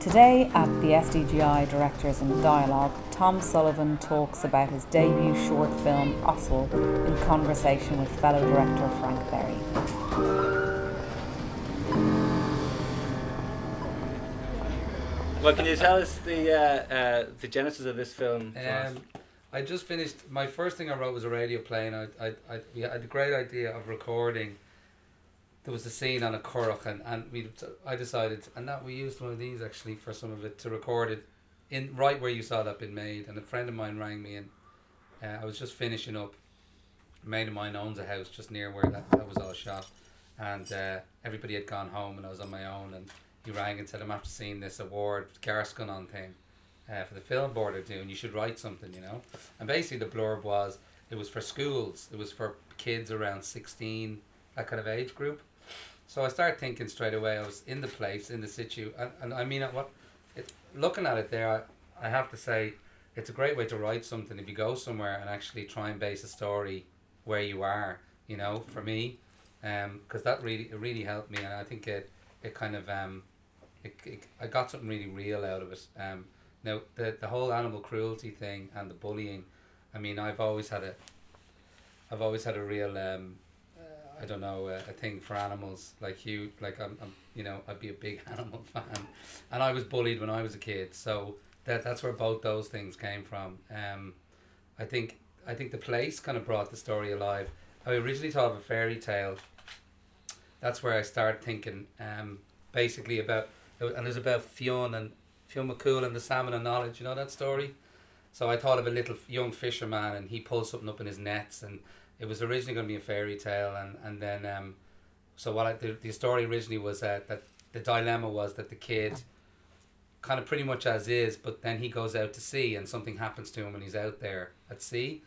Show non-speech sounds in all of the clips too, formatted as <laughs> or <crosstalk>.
Today at the SDGI Directors in Dialogue, Tom Sullivan talks about his debut short film Asal in conversation with fellow director Frank Berry. Well, can you tell us the uh, uh, the genesis of this film? Um, I just finished. My first thing I wrote was a radio play, and I, I, I, we had a great idea of recording. There was a scene on a currach, and, and we, I decided, and that we used one of these actually for some of it to record it, in right where you saw that been made. And a friend of mine rang me, and uh, I was just finishing up. A mate of mine owns a house just near where that, that was all shot, and uh, everybody had gone home, and I was on my own, and he rang and said, "I'm after seeing this award Gearrscannán thing." Uh, for the film board are doing. You should write something, you know. And basically, the blurb was it was for schools. It was for kids around sixteen, that kind of age group. So I started thinking straight away. I was in the place, in the situ, and, and I mean, what, it, looking at it there, I, I have to say, it's a great way to write something if you go somewhere and actually try and base a story where you are. You know, for me, because um, that really it really helped me, and I think it it kind of um, it, it I got something really real out of it. Um, now, the, the whole animal cruelty thing and the bullying, I mean, I've always had a, I've always had a real, um, I don't know, uh, a thing for animals. Like you, like I'm, I'm, you know, I'd be a big <laughs> animal fan, and I was bullied when I was a kid. So that that's where both those things came from. Um, I think I think the place kind of brought the story alive. I originally thought of a fairy tale. That's where I started thinking, um, basically about, and it's about Fionn and Fionn McCool and the Salmon of Knowledge, you know that story? So I thought of a little young fisherman and he pulls something up in his nets and it was originally going to be a fairy tale and, and then um, so what I, the, the story originally was uh, that the dilemma was that the kid kind of pretty much as is but then he goes out to sea and something happens to him when he's out there at sea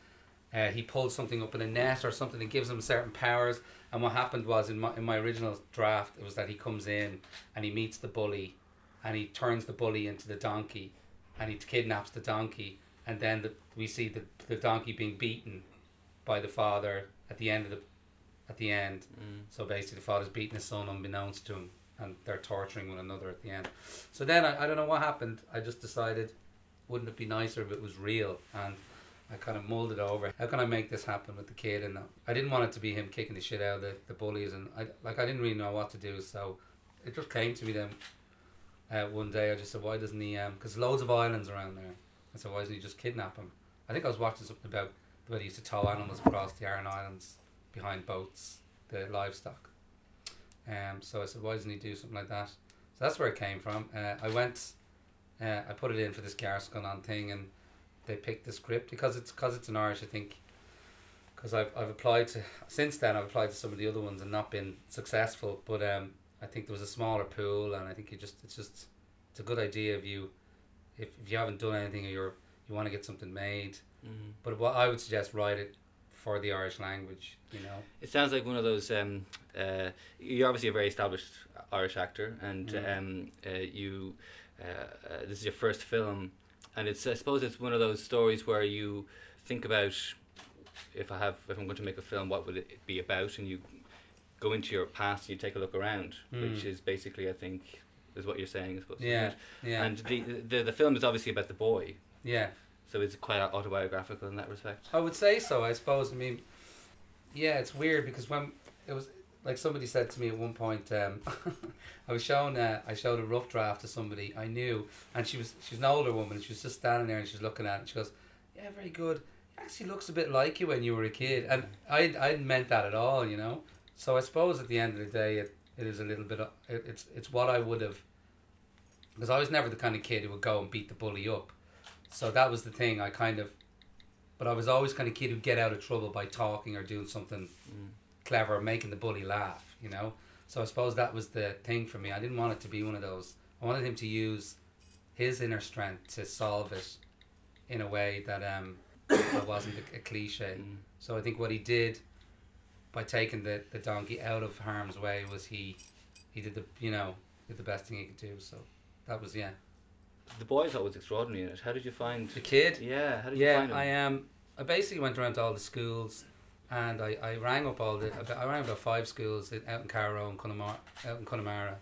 uh, he pulls something up in a net or something that gives him certain powers and what happened was in my, in my original draft it was that he comes in and he meets the bully and he turns the bully into the donkey and he kidnaps the donkey and then the, we see the, the donkey being beaten by the father at the end of the at the end. Mm. so basically the father's beating his son unbeknownst to him and they're torturing one another at the end. So then I, I don't know what happened. I just decided wouldn't it be nicer if it was real? And I kind of mulled it over. How can I make this happen with the kid and I didn't want it to be him kicking the shit out of the, the bullies and I like I didn't really know what to do so it just came to me then uh, one day I just said, why doesn't he? Because um, loads of islands around there. I said, why doesn't he just kidnap him? I think I was watching something about the way they used to tow animals across the Aran Islands behind boats, the livestock. Um, so I said, why doesn't he do something like that? So that's where it came from. Uh, I went, uh, I put it in for this Gearrscannán thing, and they picked the script because it's because it's an Irish. I think because I've I've applied to since then I've applied to some of the other ones and not been successful. But um, I think there was a smaller pool, and I think you just it's just it's a good idea if you if, if you haven't done anything or you're you want to get something made. Mm-hmm. But what I would suggest write it for the Irish language. You know, it sounds like one of those. Um, uh, you're obviously a very established Irish actor, and mm. um, uh, you uh, uh, this is your first film, and it's I suppose it's one of those stories where you think about if I have if I'm going to make a film, what would it be about, and you go into your past and you take a look around, mm. which is basically, I think, is what you're saying. I suppose. Yeah, yeah. And the, the the film is obviously about the boy. Yeah. So it's quite autobiographical in that respect. I would say so. I suppose. I mean, yeah, it's weird because when it was like somebody said to me at one point, um, <laughs> I was shown uh, I showed a rough draft to somebody I knew, and she was she was an older woman. She was just standing there and she was looking at it. And she goes, "Yeah, very good. actually looks a bit like you when you were a kid." And I I hadn't meant that at all, you know. So I suppose at the end of the day, it, it is a little bit. Of, it, it's it's what I would have. Because I was never the kind of kid who would go and beat the bully up, so that was the thing. I kind of, but I was always kind of kid who'd get out of trouble by talking or doing something mm. clever, making the bully laugh. You know. So I suppose that was the thing for me. I didn't want it to be one of those. I wanted him to use his inner strength to solve it in a way that um <coughs> that wasn't a, a cliche. Mm. So I think what he did by taking the, the donkey out of harm's way was he he did the you know did the best thing he could do. So that was yeah. The boy I thought was extraordinary in it. How did you find the kid? Yeah, how did yeah, you find him? I um I basically went around to all the schools and I, I rang up all the about, I rang about five schools in, out in Carrow and Connemara, out in Connemara,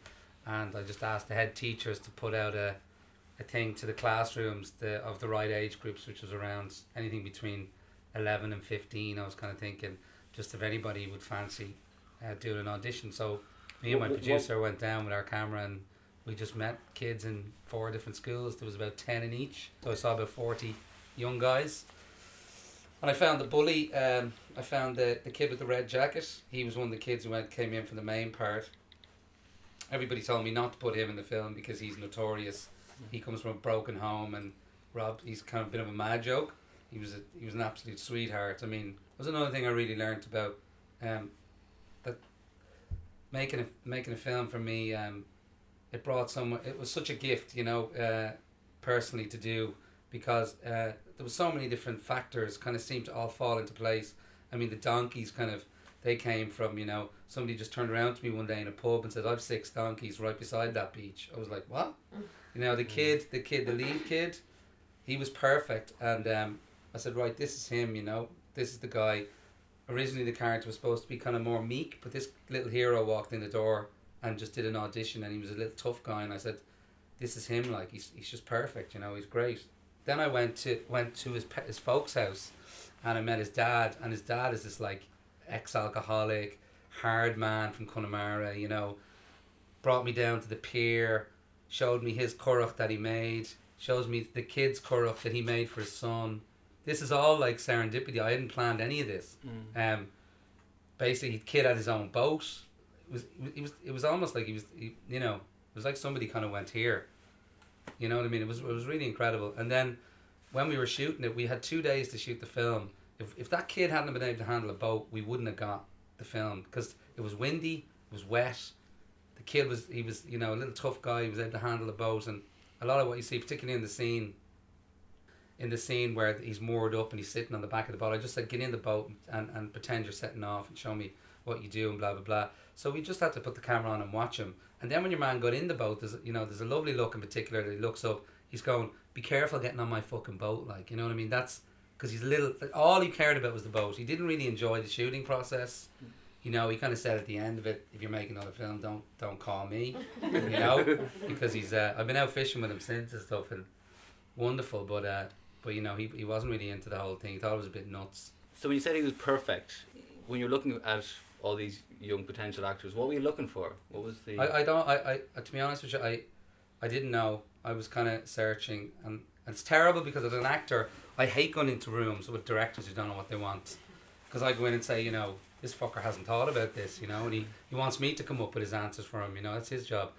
and I just asked the head teachers to put out a a thing to the classrooms the of the right age groups, which was around anything between eleven and fifteen. I was kind of thinking just if anybody would fancy uh, doing an audition. So me and my Wh- wh- what- producer went down with our camera and we just met kids in four different schools. There was about ten in each, so I saw about forty young guys. And I found the bully. Um, I found the, the kid with the red jacket. He was one of the kids who went came in for the main part. Everybody told me not to put him in the film because he's notorious. He comes from a broken home and robbed. He's kind of a bit of a mad joke. He was a, he was an absolute sweetheart. I mean, that was another thing I really learned about um, that making a making a film for me. Um, it brought someone. It was such a gift, you know, uh, personally to do because uh, there was so many different factors kind of seemed to all fall into place. I mean, the donkeys kind of they came from you know somebody just turned around to me one day in a pub and said I've six donkeys right beside that beach. I was like, what? You know, the kid, the kid, the lead kid, he was perfect, and um, I said, right, this is him. You know, this is the guy. Originally, the character was supposed to be kind of more meek, but this little hero walked in the door and just did an audition, and he was a little tough guy, and I said, this is him. Like he's he's just perfect. You know, he's great. Then I went to went to his his folks' house, and I met his dad, and his dad is this like ex-alcoholic, hard man from Connemara. You know, brought me down to the pier, showed me his currach that he made, shows me the kid's currach that he made for his son. This is all like serendipity. I hadn't planned any of this. Mm. Um, basically, the kid had his own boat. It was it was it was almost like he was he, you know it was like somebody kind of went here. You know what I mean? It was it was really incredible. And then when we were shooting it, we had two days to shoot the film. If if that kid hadn't been able to handle a boat, we wouldn't have got the film because it was windy, it was wet. The kid was he was you know a little tough guy. He was able to handle the boat, and a lot of what you see, particularly in the scene. In the scene where he's moored up and he's sitting on the back of the boat, I just said, get in the boat and, and pretend you're setting off and show me what you do and blah blah blah. So we just had to put the camera on and watch him. And then when your man got in the boat, there's you know there's a lovely look in particular that he looks up. He's going, "Be careful getting on my fucking boat," like you know what I mean. That's because he's a little. All he cared about was the boat. He didn't really enjoy the shooting process. You know, he kind of said at the end of it, "If you're making another film, don't don't call me," you know, <laughs> because he's. Uh, I've been out fishing with him since and stuff, and wonderful. But uh, but you know, he he wasn't really into the whole thing. He thought it was a bit nuts. So when you said he was perfect, when you're looking at all these young potential actors, what were you looking for? What was the? I, I don't I, I to be honest with you I I didn't know I was kind of searching and, and it's terrible because as an actor I hate going into rooms with directors who don't know what they want because I go in and say you know this fucker hasn't thought about this you know and he, he wants me to come up with his answers for him you know that's his job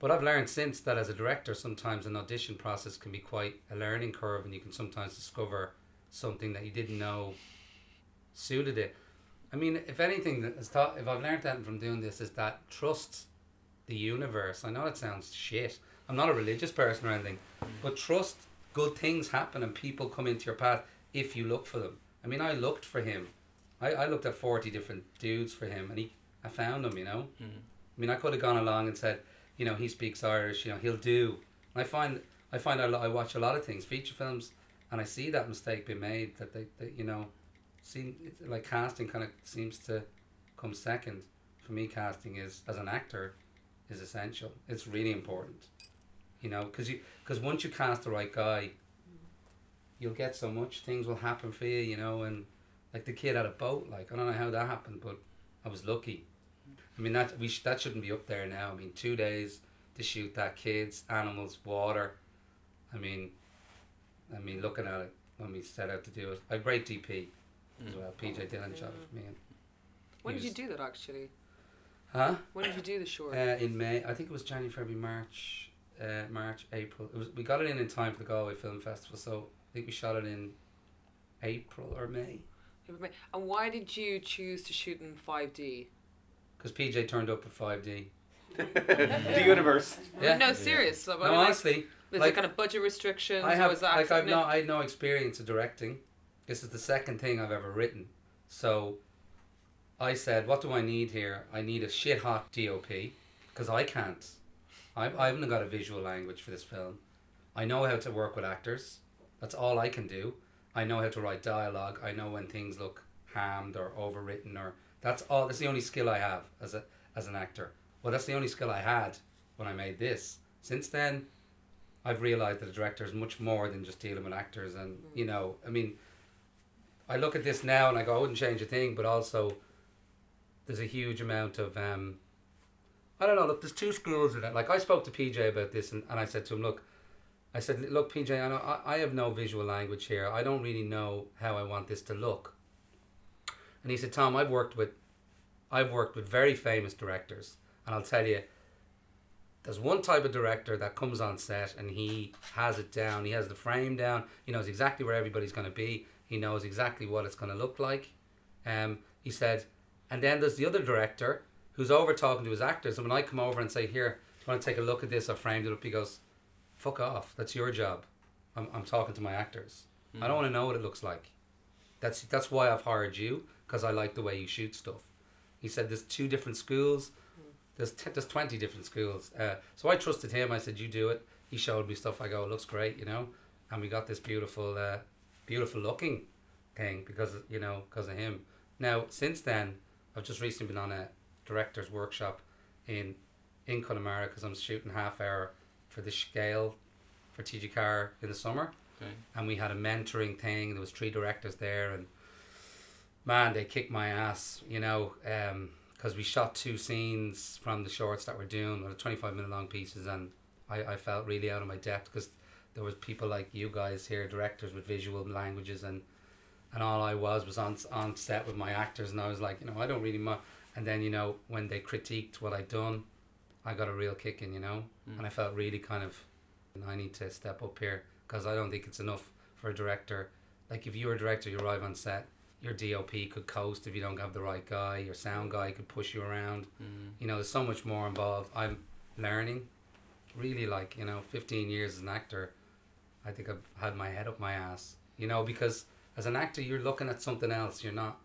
but I've learned since that as a director sometimes an audition process can be quite a learning curve and you can sometimes discover something that you didn't know suited it I mean, if anything, that has taught, if I've learned anything from doing this, is that trust the universe. I know it sounds shit. I'm not a religious person or anything, but trust good things happen and people come into your path if you look for them. I mean, I looked for him. I, I looked at 40 different dudes for him and he, I found him, you know. Mhm. I mean, I could have gone along and said, you know, he speaks Irish, you know, he'll do. And I find, I find I, I watch a lot of things, feature films, and I see that mistake being made that they, they you know, seem like casting kind of seems to come second. For me casting is as an actor is essential. It's really important you know because you because once you cast the right guy you'll get so much things will happen for you you know and like the kid had a boat like i don't know how that happened but i was lucky i mean that we sh- that shouldn't be up there now i mean two days to shoot that kids animals water i mean i mean looking at it when we set out to do it a great dp as Mm. well. PJ Dillon shot it for me. And, When He did you do that actually? huh? When did you do the short? Uh, in May, I think it was January, February, March, uh, March, April. It was we got it in in time for the Galway Film Festival, so I think we shot it in April or May and why did you choose to shoot in 5D? Because PJ turned up at five D. <laughs> the universe. Yeah. No, serious. So, No, I mean, like, honestly, was like, there kind of budget restrictions? I or have was that like I've no I had no experience of directing. This is the second thing I've ever written, so I said, "What do I need here? I need a shit hot DOP because I can't. I I haven't got a visual language for this film. I know how to work with actors. That's all I can do. I know how to write dialogue. I know when things look hammed or overwritten or that's all. That's the only skill I have as a as an actor. Well, that's the only skill I had when I made this. Since then, I've realized that a director is much more than just dealing with actors, and you know, I mean, I look at this now and I go, I wouldn't change a thing, but also there's a huge amount of um, I don't know. Look, there's two schools in it. Like I spoke to PJ about this, and, and I said to him, look, I said, look, PJ, I know I, I have no visual language here. I don't really know how I want this to look. And he said, Tom, I've worked with, I've worked with very famous directors, and I'll tell you, there's one type of director that comes on set and he has it down. He has the frame down. He knows exactly where everybody's going to be. He knows exactly what it's going to look like. Um, he said, and then there's the other director who's over talking to his actors. And when I come over and say, "Here, do you want to take a look at this? I framed it up," he goes, "Fuck off. That's your job. I'm, I'm talking to my actors. I don't want to know what it looks like. That's that's why I've hired you because I like the way you shoot stuff." He said, "There's two different schools. There's t- there's twenty different schools. Uh, so I trusted him. I said, "You do it." He showed me stuff. I go, "It looks great," you know. And we got this beautiful, uh, beautiful looking thing because you know because of him. Now since then, I've just recently been on a director's workshop in in Connemara because I'm shooting half hour for the scale for TG4 in the summer, Okay. and we had a mentoring thing. There was three directors there, and man, they kicked my ass, you know, because we shot two scenes from the shorts that we're doing, or the 25 minute long pieces, and I, I felt really out of my depth because there was people like you guys here, directors with visual languages, and and all I was was on on set with my actors, and I was like, you know, I don't really mind. And then you know when they critiqued what I'd done, I got a real kick in, you know, Mm. and I felt really kind of, I need to step up here because I don't think it's enough for a director. Like if you were a director, you arrive on set, your DOP could coast if you don't have the right guy. Your sound guy could push you around. Mm. You know, there's so much more involved. I'm learning, really like you know, 15 years as an actor. I think I've had my head up my ass. You know, because as an actor, you're looking at something else. You're not,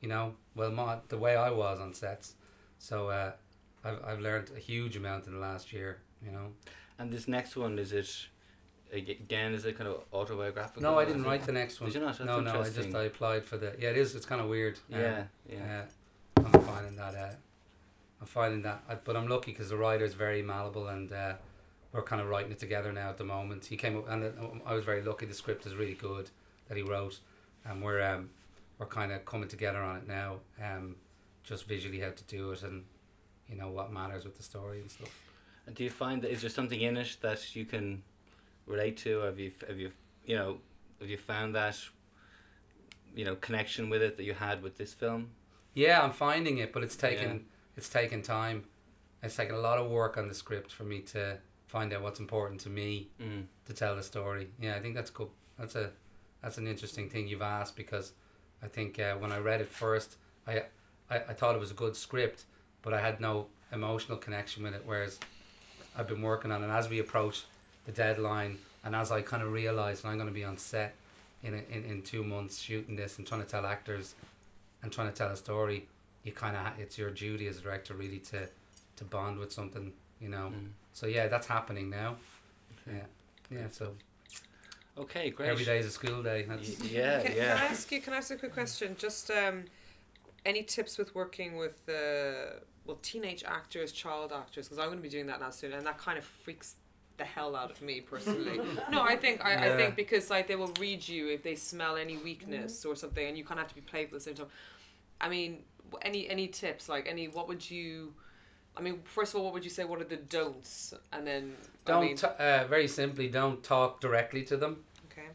you know, well, my, the way I was on sets. So uh, I've I've learned a huge amount in the last year. You know. And this next one is it again? Is it kind of autobiographical? No, I didn't write the next one. Did you not? That's no, no, I just I applied for the. Yeah, it is. It's kind of weird. Uh, Yeah, yeah. uh, I'm finding that. Uh, I'm finding that, uh, but I'm lucky because the writer is very malleable, and uh, we're kind of writing it together now at the moment. He came up, and uh, I was very lucky. The script is really good that he wrote, and we're um, we're kind of coming together on it now. Um, just visually how to do it, and you know what matters with the story and stuff. And do you find that is there something in it that you can relate to? Have you have you you know have you found that you know connection with it that you had with this film? Yeah, I'm finding it, but it's taken Yeah. it's taken time. It's taken a lot of work on the script for me to find out what's important to me Mm. to tell the story. Yeah, I think that's cool. That's a that's an interesting thing you've asked because I think uh, when I read it first, I, I I thought it was a good script, but I had no emotional connection with it. Whereas I've been working on it as we approach the deadline, and as I kind of realized I'm going to be on set in, a, in in two months shooting this and trying to tell actors and trying to tell a story, you kind of it's your duty as a director really to to bond with something, you know. Mm. So yeah, that's happening now. Okay. Yeah, yeah. So Okay, great. every day is a school day. Y- That's yeah, Can, yeah. can I ask you? Can I ask a quick question? Just um, any tips with working with uh, well teenage actors, child actors? Because I'm going to be doing that now soon, and that kind of freaks the hell out of me personally. <laughs> no, I think I, I think because like they will read you if they smell any weakness or something, and you kind of have to be playful at the same time. I mean, any any tips? Like any? What would you? I mean, first of all, what would you say? What are the don'ts? And then don't mean, t- uh, very simply don't talk directly to them. okay,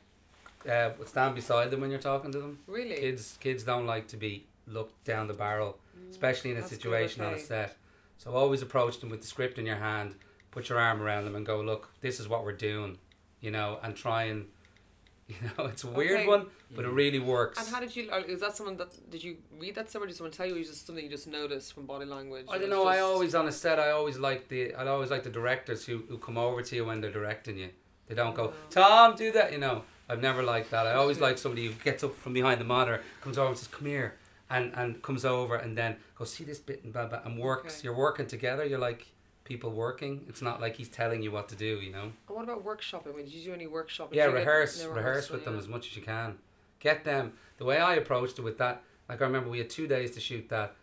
Uh, stand beside them when you're talking to them. really, Kids kids don't like to be looked down the barrel, especially in a That's good, situation on a set. So always approach them with the script in your hand, put your arm around them, and go, "Look, this is what we're doing," you know, and try and, <laughs> you know, it's a weird Okay. one, but it really works. And how did you? uh, Is that someone that did you read that somewhere? Did someone tell you? Or is it just something you just noticed from body language? I don't it's know. I always on a set. I always like the. I always like the directors who, who come over to you when they're directing you. They don't go, Oh. Tom, do that. You know, I've never liked that. I always <laughs> like somebody who gets up from behind the monitor, comes over and says, "Come here," and and comes over and then goes, "See this bit and blah blah," and works. Okay. You're working together. You're like people working. It's not like he's telling you what to do. You know. And what about workshopping? I mean, did you do any workshopping? Yeah, get- rehearse, rehearse with them yeah. as much as you can. Get them. The way I approached it with that, Like I remember we had two days to shoot that.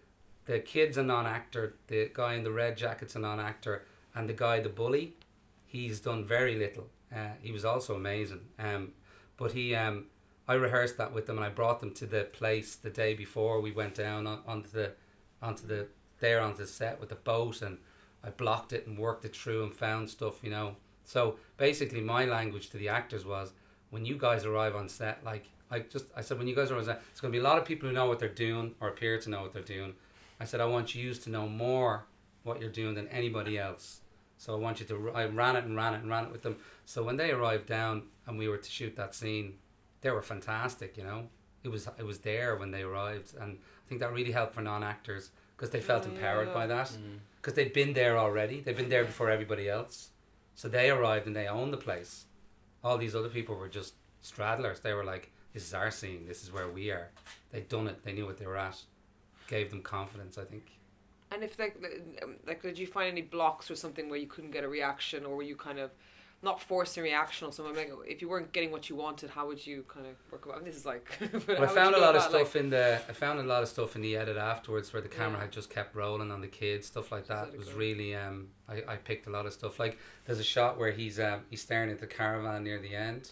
The kid's a non-actor. The guy in the red jacket's a non-actor, and the guy, the bully, he's done very little. Uh, he was also amazing. Um, but he, um, I rehearsed that with them, and I brought them to the place the day before we went down on, onto the, onto the there onto the set with the boat, and I blocked it and worked it through and found stuff, you know. So basically, my language to the actors was, when you guys arrive on set, like I just I said, when you guys arrive on set, it's going to be a lot of people who know what they're doing or appear to know what they're doing. I said, I want you to know more what you're doing than anybody else. So I want you to. I ran it and ran it and ran it with them. So when they arrived down and we were to shoot that scene, they were fantastic. You know, it was it was there when they arrived, and I think that really helped for non-actors because they felt Oh, empowered yeah. by that Mm. Because they'd been there already. They'd been there before everybody else. So they arrived and they owned the place. All these other people were just straddlers. They were like, "This is our scene. This is where we are." They'd done it. They knew what they were at. Gave them confidence. I think. And if like, um, like, did you find any blocks or something where you couldn't get a reaction, or were you kind of not forcing a reaction on someone? Like, if you weren't getting what you wanted, how would you kind of work about? This is like. <laughs> Well, I found a lot of stuff in the. I found a lot of stuff in the edit afterwards where the camera Yeah. had just kept rolling on the kids, stuff like that. It was really. Um, I, I picked a lot of stuff. Like there's a shot where he's um he's staring at the caravan near the end.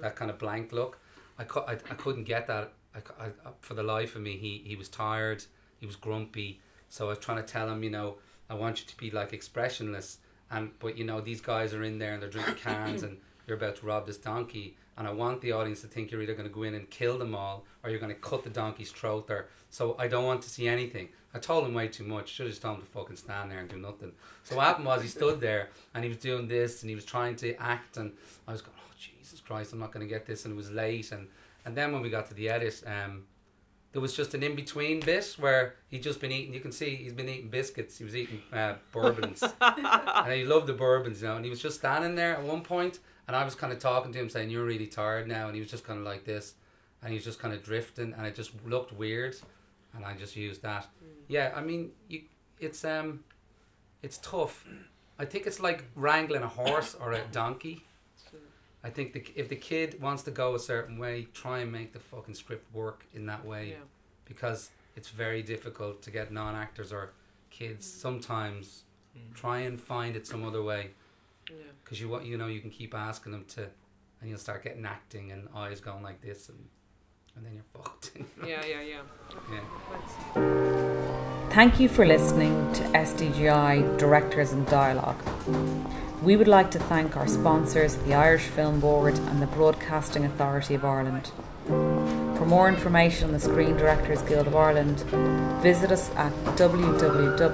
That kind of blank look. I, cou- I, I couldn't get that. I, I- for the life of me, he, he was tired. He was grumpy. So I was trying to tell him, you know, I want you to be like expressionless. And but you know these guys are in there and they're drinking cans and <coughs> you're about to rob this donkey. And I want the audience to think you're either going to go in and kill them all or you're going to cut the donkey's throat there. So I don't want to see anything. I told him way too much. Should have just told him to fucking stand there and do nothing. So what happened was he stood there and he was doing this and he was trying to act and I was going, oh Jesus Christ, I'm not going to get this. And it was late. And, and then when we got to the edit, um, there was just an in between bit where he'd just been eating. You can see he's been eating biscuits. He was eating uh, bourbons, <laughs> and he loved the bourbons, you know. And he was just standing there at one point, and I was kind of talking to him, saying, "You're really tired now," and he was just kind of like this, and he was just kind of drifting, and it just looked weird, and I just used that. Yeah, I mean, you, it's um, it's tough. I think it's like wrangling a horse or a donkey. I think the, if the kid wants to go a certain way, try and make the fucking script work in that way Yeah. because it's very difficult to get non actors or kids. Sometimes Mm. try and find it some other way Yeah. because you want you know you can keep asking them to, and you'll start getting acting and eyes going like this and and then you're fucked. <laughs> Yeah. Yeah. Yeah. yeah. Thank you for listening to SDGI Directors in Dialogue. We would like to thank our sponsors, the Irish Film Board and the Broadcasting Authority of Ireland. For more information on the Screen Directors Guild of Ireland, visit us at www.sdgi.ie.